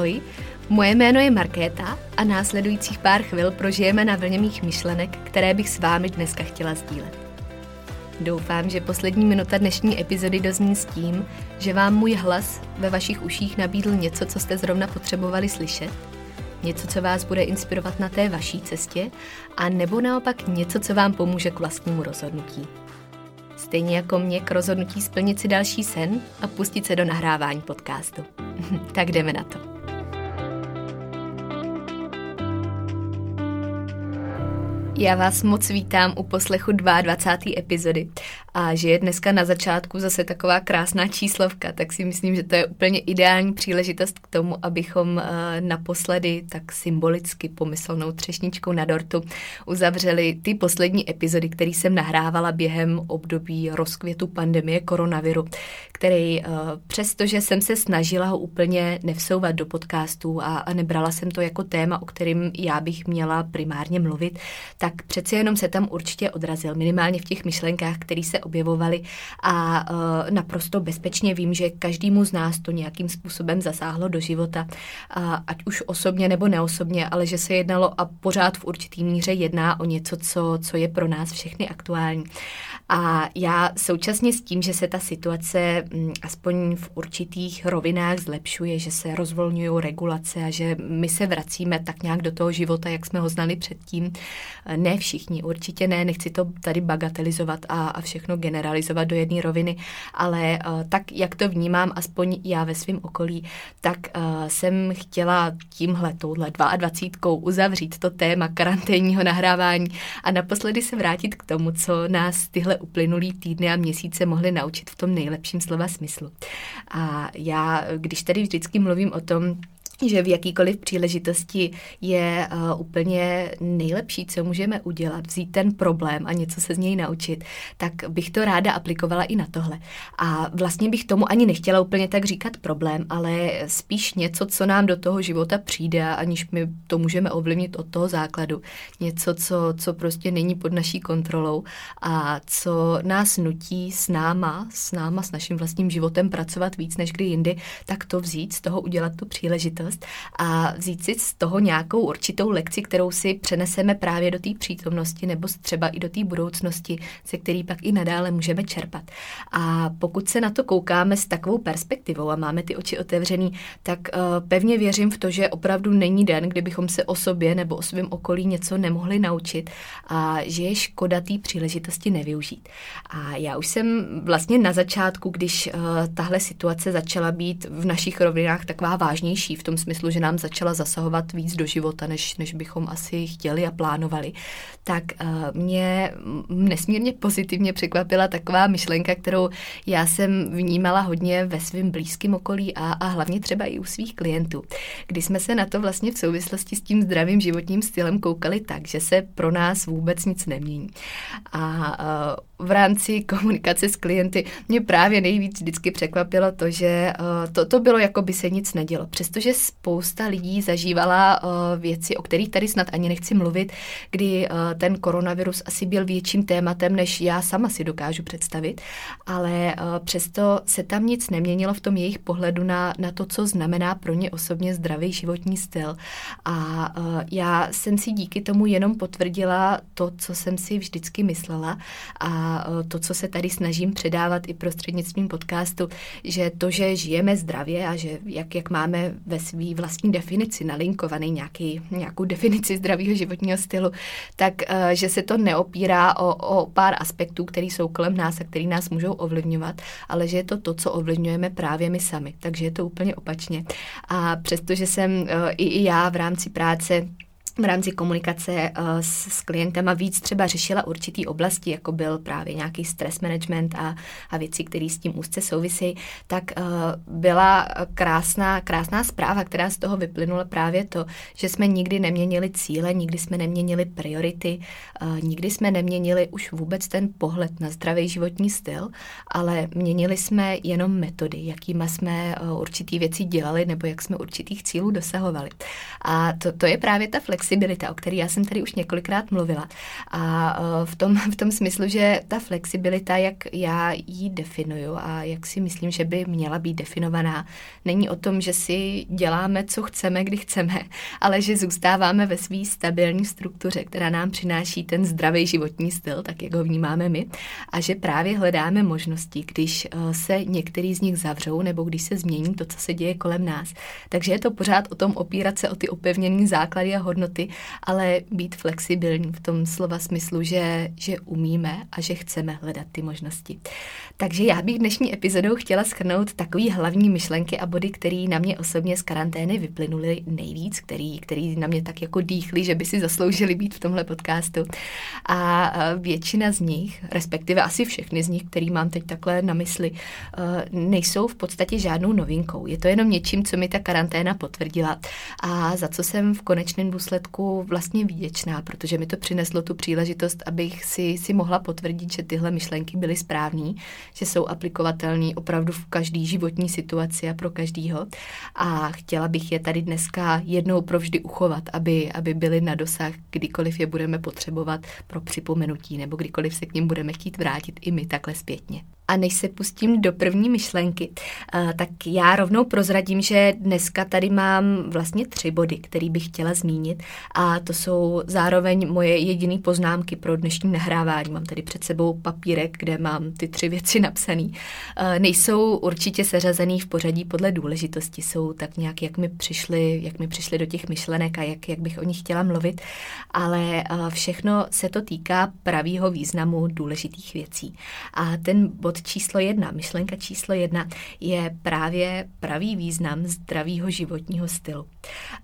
Ahoj, moje jméno je Markéta a následujících pár chvil prožijeme na vlně mých myšlenek, které bych s vámi dneska chtěla sdílet. Doufám, že poslední minuta dnešní epizody dozní s tím, že vám můj hlas ve vašich uších nabídl něco, co jste zrovna potřebovali slyšet, něco, co vás bude inspirovat na té vaší cestě, a nebo naopak něco, co vám pomůže k vlastnímu rozhodnutí. Stejně jako mě k rozhodnutí splnit si další sen a pustit se do nahrávání podcastu. tak jdeme na to. Já vás moc vítám u poslechu 22. epizody a že je dneska na začátku zase taková krásná číslovka, tak si myslím, že to je úplně ideální příležitost k tomu, abychom uh, naposledy tak symbolicky pomyslnou třešničkou na dortu uzavřeli ty poslední epizody, které jsem nahrávala během období rozkvětu pandemie koronaviru, který uh, přestože jsem se snažila ho úplně nevsouvat do podcastů a, a nebrala jsem to jako téma, o kterým já bych měla primárně mluvit, tak přeci jenom se tam určitě odrazil, minimálně v těch myšlenkách, které se objevovaly a uh, naprosto bezpečně vím, že každému z nás to nějakým způsobem zasáhlo do života, ať už osobně nebo neosobně, ale že se jednalo a pořád v určitý míře jedná o něco, co, co je pro nás všechny aktuální. A já současně s tím, že se ta situace m, aspoň v určitých rovinách zlepšuje, že se rozvolňují regulace a že my se vracíme tak nějak do toho života, jak jsme ho znali předtím, ne všichni, určitě ne, nechci to tady bagatelizovat a, a všechno generalizovat do jedné roviny, ale uh, tak, jak to vnímám, aspoň já ve svém okolí, tak uh, jsem chtěla tímhle, touhle 22 uzavřít to téma karanténního nahrávání a naposledy se vrátit k tomu, co nás tyhle uplynulý týdny a měsíce mohly naučit v tom nejlepším slova smyslu. A já, když tady vždycky mluvím o tom, že v jakýkoliv příležitosti je uh, úplně nejlepší, co můžeme udělat, vzít ten problém a něco se z něj naučit, tak bych to ráda aplikovala i na tohle. A vlastně bych tomu ani nechtěla úplně tak říkat problém, ale spíš něco, co nám do toho života přijde, aniž my to můžeme ovlivnit od toho základu. Něco, co, co prostě není pod naší kontrolou a co nás nutí s náma, s náma, s naším vlastním životem pracovat víc než kdy jindy, tak to vzít, z toho udělat tu příležitost přítomnost a vzít si z toho nějakou určitou lekci, kterou si přeneseme právě do té přítomnosti nebo třeba i do té budoucnosti, se který pak i nadále můžeme čerpat. A pokud se na to koukáme s takovou perspektivou a máme ty oči otevřený, tak uh, pevně věřím v to, že opravdu není den, kdybychom se o sobě nebo o svém okolí něco nemohli naučit a že je škoda té příležitosti nevyužít. A já už jsem vlastně na začátku, když uh, tahle situace začala být v našich rovinách taková vážnější, v tom smyslu, že nám začala zasahovat víc do života, než, než bychom asi chtěli a plánovali, tak uh, mě nesmírně pozitivně překvapila taková myšlenka, kterou já jsem vnímala hodně ve svém blízkém okolí a, a hlavně třeba i u svých klientů, kdy jsme se na to vlastně v souvislosti s tím zdravým životním stylem koukali tak, že se pro nás vůbec nic nemění. A uh, v rámci komunikace s klienty mě právě nejvíc vždycky překvapilo to, že uh, to, to bylo jako by se nic nedělo. Přestože spousta lidí zažívala uh, věci, o kterých tady snad ani nechci mluvit, kdy uh, ten koronavirus asi byl větším tématem, než já sama si dokážu představit, ale uh, přesto se tam nic neměnilo v tom jejich pohledu na, na to, co znamená pro ně osobně zdravý životní styl. A já jsem si díky tomu jenom potvrdila to, co jsem si vždycky myslela a to, co se tady snažím předávat i prostřednictvím podcastu, že to, že žijeme zdravě a že jak, jak máme ve své vlastní definici nalinkovaný nějaký, nějakou definici zdravého životního stylu, tak e, že se to neopírá o, o pár aspektů, které jsou kolem nás a které nás můžou ovlivňovat, ale že je to to, co ovlivňujeme právě my sami. Takže je to úplně opačně. A přestože jsem e, i, i já v rámci práce v rámci komunikace uh, s, s klientama víc třeba řešila určitý oblasti, jako byl právě nějaký stress management a, a věci, které s tím úzce souvisí, tak uh, byla krásná, krásná zpráva, která z toho vyplynula právě to, že jsme nikdy neměnili cíle, nikdy jsme neměnili priority, uh, nikdy jsme neměnili už vůbec ten pohled na zdravý životní styl, ale měnili jsme jenom metody, jakýma jsme uh, určitý věci dělali nebo jak jsme určitých cílů dosahovali. A to, to je právě ta flexibilita flexibilita, o které já jsem tady už několikrát mluvila. A e, v tom, v tom smyslu, že ta flexibilita, jak já ji definuju a jak si myslím, že by měla být definovaná, není o tom, že si děláme, co chceme, kdy chceme, ale že zůstáváme ve své stabilní struktuře, která nám přináší ten zdravý životní styl, tak jak ho vnímáme my, a že právě hledáme možnosti, když e, se některý z nich zavřou nebo když se změní to, co se děje kolem nás. Takže je to pořád o tom opírat se o ty opevněné základy a hodnoty, hodnoty, ale být flexibilní v tom slova smyslu, že, že umíme a že chceme hledat ty možnosti. Takže já bych dnešní epizodou chtěla schrnout takový hlavní myšlenky a body, které na mě osobně z karantény vyplynuly nejvíc, který, který na mě tak jako dýchly, že by si zasloužili být v tomhle podcastu. A většina z nich, respektive asi všechny z nich, který mám teď takhle na mysli, nejsou v podstatě žádnou novinkou. Je to jenom něčím, co mi ta karanténa potvrdila a za co jsem v konečném důsledku výsledku vlastně vděčná, protože mi to přineslo tu příležitost, abych si, si mohla potvrdit, že tyhle myšlenky byly správné, že jsou aplikovatelné opravdu v každé životní situaci a pro každýho. A chtěla bych je tady dneska jednou provždy uchovat, aby, aby byly na dosah, kdykoliv je budeme potřebovat pro připomenutí nebo kdykoliv se k ním budeme chtít vrátit i my takhle zpětně. A než se pustím do první myšlenky, eh, tak já rovnou prozradím, že dneska tady mám vlastně tři body, které bych chtěla zmínit a to jsou zároveň moje jediné poznámky pro dnešní nahrávání. Mám tady před sebou papírek, kde mám ty tři věci napsané. Eh, nejsou určitě seřazený v pořadí podle důležitosti, jsou tak nějak, jak mi přišly, jak mi přišly do těch myšlenek a jak, jak bych o nich chtěla mluvit, ale eh, všechno se to týká pravýho významu důležitých věcí. A ten bod číslo jedna, myšlenka číslo jedna je právě pravý význam zdravého životního stylu.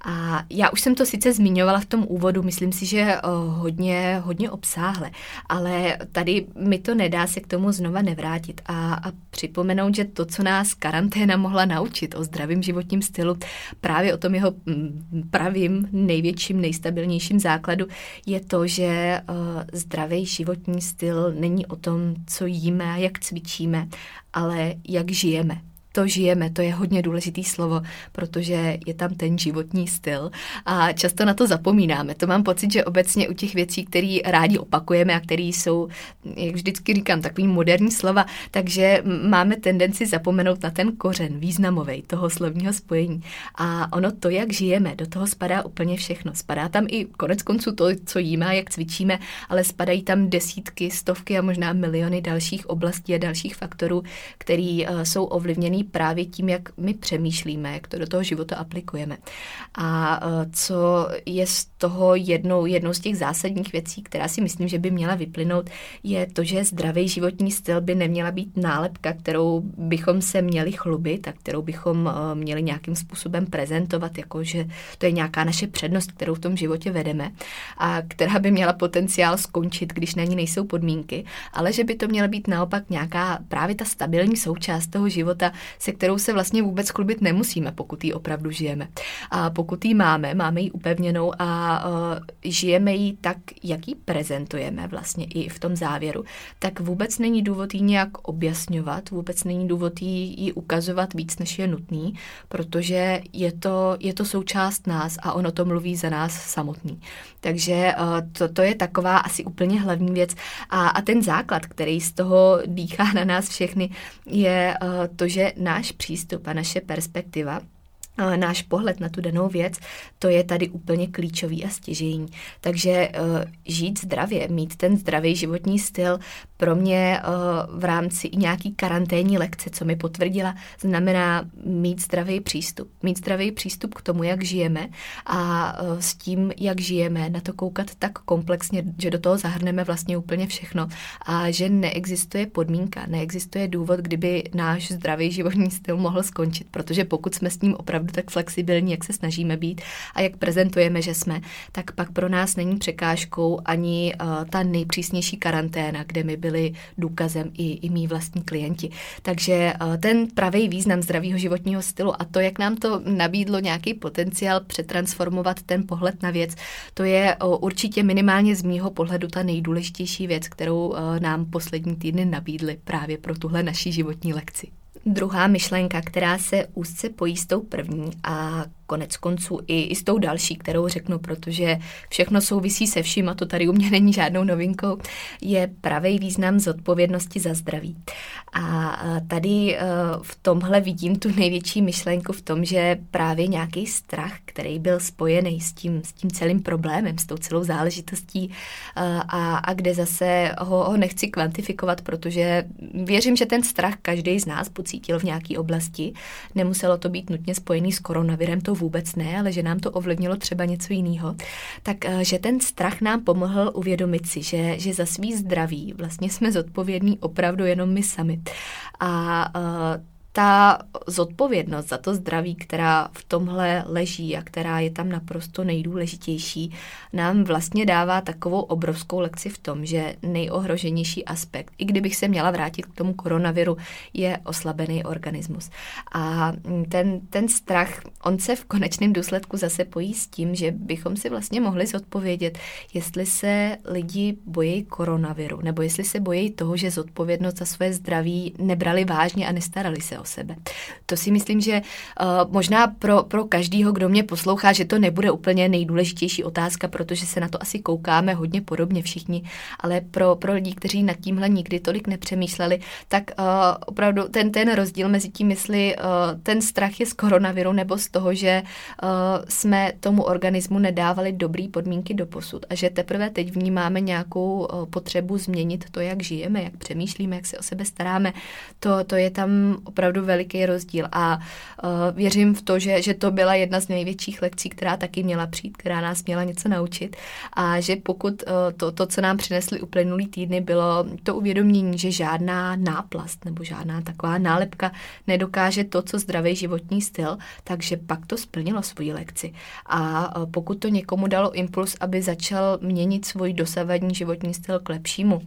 A já už jsem to sice zmiňovala v tom úvodu, myslím si, že eh, hodně, hodně obsáhle, ale tady mi to nedá se k tomu znova nevrátit a, a připomenout, že to, co nás karanténa mohla naučit o zdravém životním stylu, právě o tom jeho mm, pravým, největším, nejstabilnějším základu, je to, že uh, zdravý životní styl není o tom, co jíme a jak cvičíme, ale jak žijeme to žijeme, to je hodně důležitý slovo, protože je tam ten životní styl a často na to zapomínáme. To mám pocit, že obecně u těch věcí, které rádi opakujeme a které jsou, jak vždycky říkám, takový moderní slova, takže máme tendenci zapomenout na ten kořen významový toho slovního spojení. A ono to, jak žijeme, do toho spadá úplně všechno. Spadá tam i konec konců to, co jíme a jak cvičíme, ale spadají tam desítky, stovky a možná miliony dalších oblastí a dalších faktorů, které uh, jsou ovlivněný právě tím, jak my přemýšlíme, jak to do toho života aplikujeme. A e, co je z toho jednou, jednou z těch zásadních věcí, která si myslím, že by měla vyplynout, je to, že zdravý životní styl by neměla být nálepka, kterou bychom se měli chlubit a kterou bychom e, měli nějakým způsobem prezentovat, jako že to je nějaká naše přednost, kterou v tom životě vedeme a která by měla potenciál skončit, když na ní nejsou podmínky, ale že by to měla být naopak nějaká právě ta stabilní součást toho života, se kterou se vlastně vůbec chlubit nemusíme, pokud ji opravdu žijeme. A pokud ji máme, máme ji upevněnou a uh, žijeme ji tak, jak ji prezentujeme vlastně i v tom závěru, tak vůbec není důvod ji nějak objasňovat, vůbec není důvod ji, ji ukazovat víc, než je nutný, protože je to, je to součást nás a ono to mluví za nás samotný. Takže uh, to, to je taková asi úplně hlavní věc. A, a ten základ, který z toho dýchá na nás všechny, je uh, to, že náš přístup a naše perspektiva náš pohled na tu danou věc, to je tady úplně klíčový a stěžejní. Takže uh, žít zdravě, mít ten zdravý životní styl pro mě uh, v rámci i nějaký karanténní lekce, co mi potvrdila, znamená mít zdravý přístup. Mít zdravý přístup k tomu, jak žijeme a uh, s tím, jak žijeme, na to koukat tak komplexně, že do toho zahrneme vlastně úplně všechno a že neexistuje podmínka, neexistuje důvod, kdyby náš zdravý životní styl mohl skončit, protože pokud jsme s ním opravdu opravdu tak flexibilní, jak se snažíme být a jak prezentujeme, že jsme, tak pak pro nás není překážkou ani uh, ta nejpřísnější karanténa, kde my byli důkazem i, i mý vlastní klienti. Takže uh, ten pravý význam zdravého životního stylu a to, jak nám to nabídlo nějaký potenciál přetransformovat ten pohled na věc, to je uh, určitě minimálně z mýho pohledu ta nejdůležitější věc, kterou nám poslední týdny nabídly právě pro tuhle naší životní lekci. Druhá myšlenka, která se úzce pojí s tou první a konec konců i, i s tou další, kterou řeknu, protože všechno souvisí se vším a to tady u mě není žádnou novinkou, je pravý význam zodpovědnosti za zdraví. A tady e, v tomhle vidím tu největší myšlenku v tom, že právě nějaký strach, který byl spojený s tím, s tím celým problémem, s tou celou záležitostí e, a, a kde zase ho, ho nechci kvantifikovat, protože věřím, že ten strach každý z nás pocítil v nějaké oblasti. Nemuselo to být nutně spojený s koronavirem, to vůbec ne, ale že nám to ovlivnilo třeba něco jiného, tak eh, že ten strach nám pomohl uvědomit si, že, že za svý zdraví vlastně jsme zodpovědní opravdu jenom my sami. A uh, ta zodpovědnost za to zdraví, která v tomhle leží a která je tam naprosto nejdůležitější, nám vlastně dává takovou obrovskou lekci v tom, že nejohroženější aspekt, i kdybych se měla vrátit k tomu koronaviru, je oslabený organismus. A ten, ten strach, on se v konečném důsledku zase pojí s tím, že bychom si vlastně mohli zodpovědět, jestli se lidi bojí koronaviru, nebo jestli se bojí toho, že zodpovědnost za své zdraví nebrali vážně a nestarali se o sebe. To si myslím, že uh, možná pro, pro každýho, kdo mě poslouchá, že to nebude úplně nejdůležitější otázka, protože se na to asi koukáme hodně podobně všichni, ale pro, pro lidi, kteří nad tímhle nikdy tolik nepřemýšleli, tak uh, opravdu ten, ten rozdíl mezi tím, jestli uh, ten strach je z koronaviru nebo z toho, že uh, jsme tomu organismu nedávali dobrý podmínky do posud a že teprve teď vnímáme nějakou uh, potřebu změnit to, jak žijeme, jak přemýšlíme, jak se o sebe staráme, to, to je tam opravdu opravdu veliký rozdíl a uh, věřím v to, že, že to byla jedna z největších lekcí, která taky měla přijít, která nás měla něco naučit a že pokud uh, to, to, co nám přinesli uplynulý týdny, bylo to uvědomění, že žádná náplast nebo žádná taková nálepka nedokáže to, co zdravý životní styl, takže pak to splnilo svoji lekci. A uh, pokud to někomu dalo impuls, aby začal měnit svůj dosavadní životní styl k lepšímu,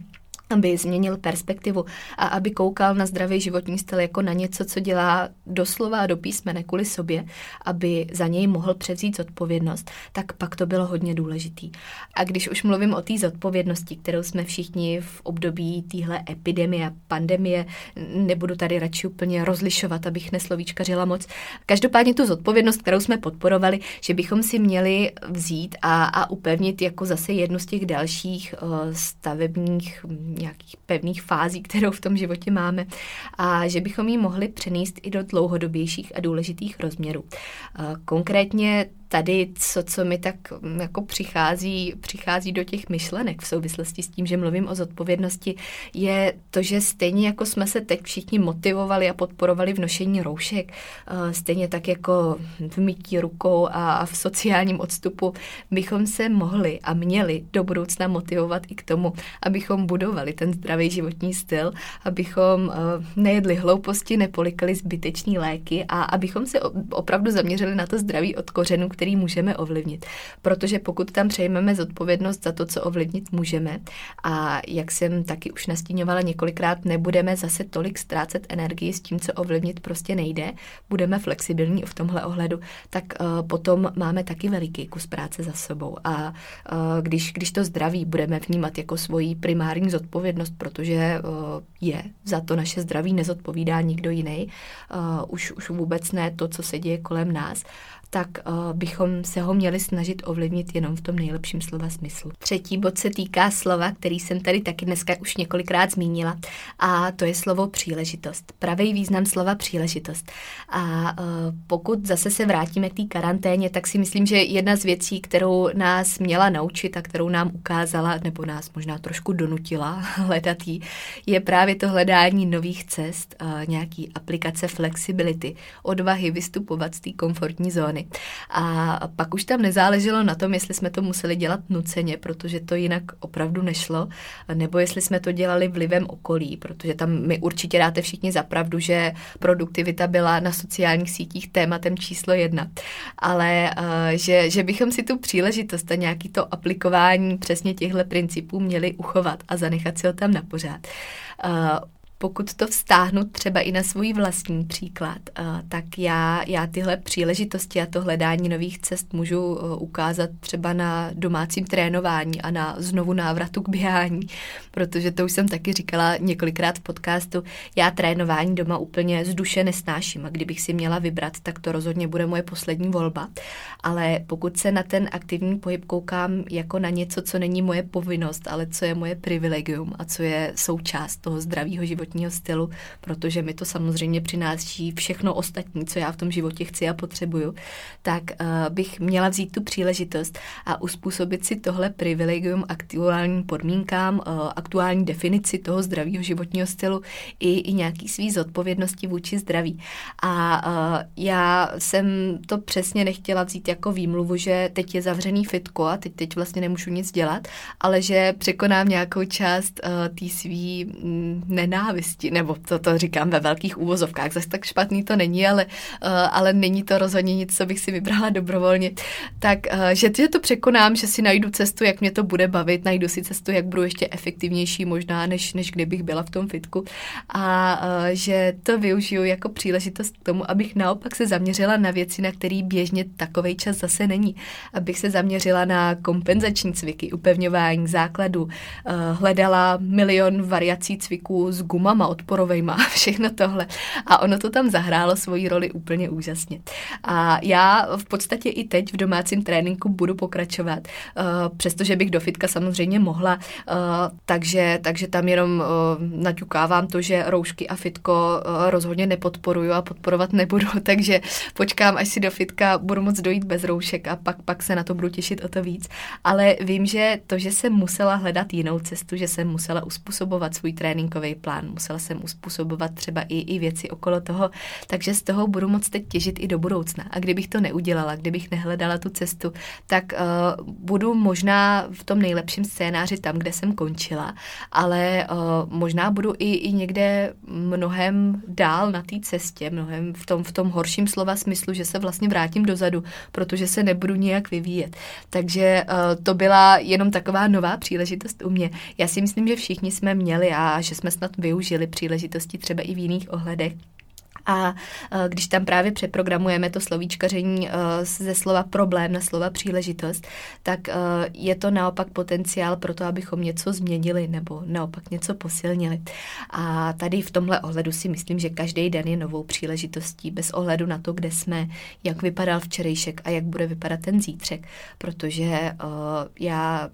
aby změnil perspektivu a aby koukal na zdravý životní styl jako na něco, co dělá doslova do písmene kvůli sobě, aby za něj mohl převzít zodpovědnost, tak pak to bylo hodně důležitý. A když už mluvím o té zodpovědnosti, kterou jsme všichni v období téhle epidemie a pandemie, nebudu tady radši úplně rozlišovat, abych neslovíčkařila moc. Každopádně tu zodpovědnost, kterou jsme podporovali, že bychom si měli vzít a, a upevnit jako zase jednu z těch dalších uh, stavebních nějakých pevných fází, kterou v tom životě máme a že bychom ji mohli přenést i do dlouhodobějších a důležitých rozměrů. Konkrétně tady, co, co mi tak mm, jako přichází, přichází do těch myšlenek v souvislosti s tím, že mluvím o zodpovědnosti, je to, že stejně jako jsme se teď všichni motivovali a podporovali v nošení roušek, eh, stejně tak jako v mytí rukou a v sociálním odstupu, bychom se mohli a měli do budoucna motivovat i k tomu, abychom budovali ten zdravý životní styl, abychom eh, nejedli hlouposti, nepolikali zbytečný léky a abychom se opravdu zaměřili na to zdraví od kořenu, který můžeme ovlivnit. Protože pokud tam přejmeme zodpovědnost za to, co ovlivnit můžeme, a jak jsem taky už nastíňovala několikrát, nebudeme zase tolik ztrácet energii s tím, co ovlivnit prostě nejde, budeme flexibilní v tomhle ohledu, tak uh, potom máme taky veliký kus práce za sebou. A uh, když, když to zdraví budeme vnímat jako svoji primární zodpovědnost, protože uh, je za to naše zdraví nezodpovídá nikdo jiný, už, už vůbec ne to, co se děje kolem nás, tak uh, bychom se ho měli snažit ovlivnit jenom v tom nejlepším slova smyslu. Třetí bod se týká slova, který jsem tady taky dneska už několikrát zmínila, a to je slovo příležitost. Pravý význam slova příležitost. A uh, pokud zase se vrátíme k té karanténě, tak si myslím, že jedna z věcí, kterou nás měla naučit a kterou nám ukázala, nebo nás možná trošku donutila hledat jí, je právě to hledání nových cest, uh, nějaký aplikace flexibility, odvahy vystupovat z té komfortní zóny plány. A pak už tam nezáleželo na tom, jestli jsme to museli dělat nuceně, protože to jinak opravdu nešlo, nebo jestli jsme to dělali vlivem okolí, protože tam mi určitě dáte všichni zapravdu, že produktivita byla na sociálních sítích tématem číslo jedna. Ale uh, že, že bychom si tu příležitost a nějaký to aplikování přesně těchto principů měli uchovat a zanechat si ho tam na pořád. Pokud to vztáhnu třeba i na svůj vlastní příklad, eh, tak já, já tyhle příležitosti a to hledání nových cest můžu eh, ukázat třeba na domácím trénování a na znovu návratu k běhání, protože to už jsem taky říkala několikrát v podcastu. Já trénování doma úplně z duše nesnáším a kdybych si měla vybrat, tak to rozhodně bude moje poslední volba. Ale pokud se na ten aktivní pohyb koukám jako na něco, co není moje povinnost, ale co je moje privilegium a co je součást toho zdravého života, životního stylu, protože mi to samozřejmě přináší všechno ostatní, co já v tom životě chci a potřebuju, tak uh, bych měla vzít tu příležitost a uspůsobit si tohle privilegium aktuálním podmínkám, uh, aktuální definici toho zdravého životního stylu i, i nějaký svý zodpovědnosti vůči zdraví. A uh, já jsem to přesně nechtěla vzít jako výmluvu, že teď je zavřený fitko a teď, teď vlastně nemůžu nic dělat, ale že překonám nějakou část uh, té svý mm, nenávisti nenávisti, nebo to, to říkám ve velkých úvozovkách, zase tak špatný to není, ale, uh, ale není to rozhodně nic, co bych si vybrala dobrovolně, tak uh, že, že to překonám, že si najdu cestu, jak mě to bude bavit, najdu si cestu, jak budu ještě efektivnější možná, než, než kdybych byla v tom fitku a uh, že to využiju jako příležitost k tomu, abych naopak se zaměřila na věci, na který běžně takovej čas zase není. Abych se zaměřila na kompenzační cviky, upevňování základu, hledala milion variací cviků s gumou gumama odporovejma a všechno tohle. A ono to tam zahrálo svoji roli úplně úžasně. A já v podstatě i teď v domácím tréninku budu pokračovat, uh, přestože bych do fitka samozřejmě mohla, uh, takže, takže tam jenom uh, naťukávám to, že roušky a fitko uh, rozhodně nepodporuju a podporovat nebudu, takže počkám, až si do fitka budu moc dojít bez roušek a pak, pak se na to budu těšit o to víc. Ale vím, že to, že jsem musela hledat jinou cestu, že jsem musela uspůsobovat svůj tréninkový plán, musela jsem uspůsobovat třeba i, i věci okolo toho, takže z toho budu moct teď těžit i do budoucna. A kdybych to neudělala, kdybych nehledala tu cestu, tak uh, budu možná v tom nejlepším scénáři tam, kde jsem končila, ale uh, možná budu i, i někde mnohem dál na té cestě, mnohem v tom, v tom horším slova smyslu, že se vlastně vrátím dozadu, protože se nebudu nějak vyvíjet. Takže uh, to byla jenom taková nová příležitost u mě. Já si myslím, že všichni jsme měli a že jsme snad využili využili příležitosti třeba i v jiných ohledech. A e, když tam právě přeprogramujeme to slovíčkaření e, ze slova problém na slova příležitost, tak e, je to naopak potenciál pro to, abychom něco změnili nebo naopak něco posilnili. A tady v tomhle ohledu si myslím, že každý den je novou příležitostí, bez ohledu na to, kde jsme, jak vypadal včerejšek a jak bude vypadat ten zítřek, protože já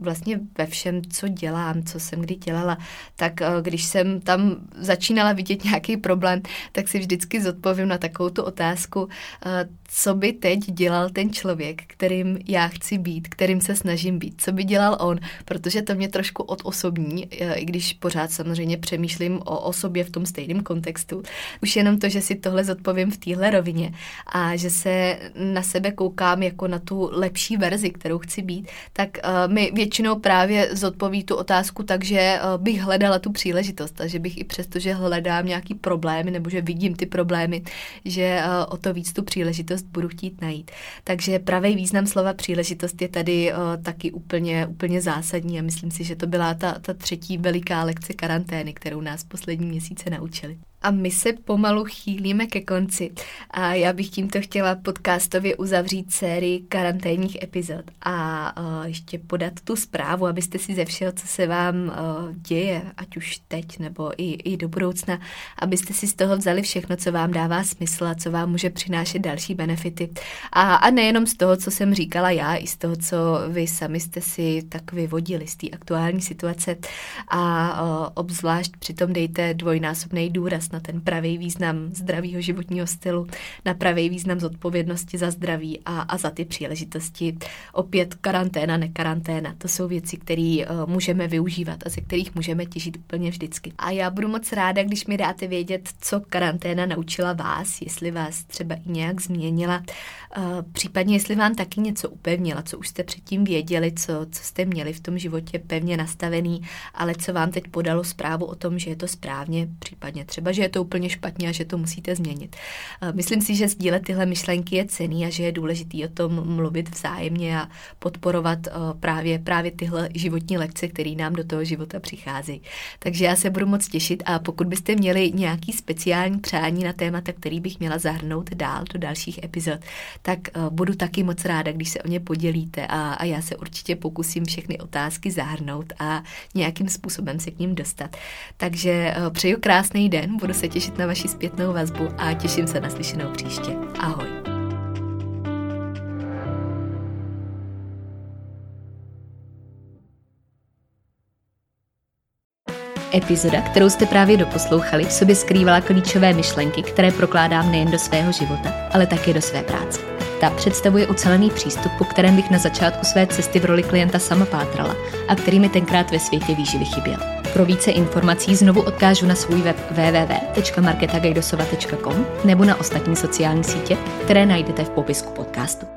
vlastně ve všem, co dělám, co jsem kdy dělala, tak když jsem tam začínala vidět nějaký problém, tak si vždycky zodpovím na takovou tu otázku, eh, co by teď dělal ten člověk, kterým já chci být, kterým se snažím být, co by dělal on, protože to mě trošku odosobní, eh, i když pořád samozřejmě přemýšlím o osobě v tom stejném kontextu. Už jenom to, že si tohle zodpovím v téhle rovině a že se na sebe koukám jako na tu lepší verzi, kterou chci být, tak uh, mi většinou právě zodpoví tu otázku tak, že uh, bych hledala tu příležitost a že bych i přesto, že hledám nějaký problémy nebo že vidím ty problémy, že uh, o to víc tu příležitost budu chtít najít. Takže pravý význam slova příležitost je tady uh, taky úplně, úplně zásadní a myslím si, že to byla ta, ta třetí veliká lekce karantény, kterou nás poslední měsíce naučili. A my se pomalu chýlíme ke konci. A já bych tímto chtěla podcastově uzavřít sérii karanténních epizod a uh, ještě podat tu zprávu, abyste si ze všeho, co se vám uh, děje, ať už teď nebo i, i do budoucna, abyste si z toho vzali všechno, co vám dává smysl a co vám může přinášet další benefity. A, a nejenom z toho, co jsem říkala já, i z toho, co vy sami jste si tak vyvodili z té aktuální situace. A uh, obzvlášť přitom dejte dvojnásobný důraz na ten pravý význam zdravého životního stylu, na pravý význam zodpovědnosti za zdraví a, a za ty příležitosti. Opět karanténa, nekaranténa, to jsou věci, které uh, můžeme využívat a ze kterých můžeme těžit úplně vždycky. A já budu moc ráda, když mi dáte vědět, co karanténa naučila vás, jestli vás třeba i nějak změnila, Případně, jestli vám taky něco upevnila, co už jste předtím věděli, co, co jste měli v tom životě pevně nastavený, ale co vám teď podalo zprávu o tom, že je to správně, případně třeba, že je to úplně špatně a že to musíte změnit. Myslím si, že sdílet tyhle myšlenky je cený a že je důležitý o tom mluvit vzájemně a podporovat právě, právě tyhle životní lekce, které nám do toho života přichází. Takže já se budu moc těšit a pokud byste měli nějaký speciální přání na témata, který bych měla zahrnout dál do dalších epizod, tak uh, budu taky moc ráda, když se o ně podělíte a, a já se určitě pokusím všechny otázky zahrnout a nějakým způsobem se k ním dostat. Takže uh, přeju krásný den, budu se těšit na vaši zpětnou vazbu a těším se na slyšenou příště. Ahoj. Epizoda, kterou jste právě doposlouchali, v sobě skrývala klíčové myšlenky, které prokládám nejen do svého života, ale také do své práce. Ta představuje ucelený přístup, po kterém bych na začátku své cesty v roli klienta sama pátrala a který mi tenkrát ve světě výživy chyběl. Pro více informací znovu odkážu na svůj web www.marketagajdosova.com nebo na ostatní sociální sítě, které najdete v popisku podcastu.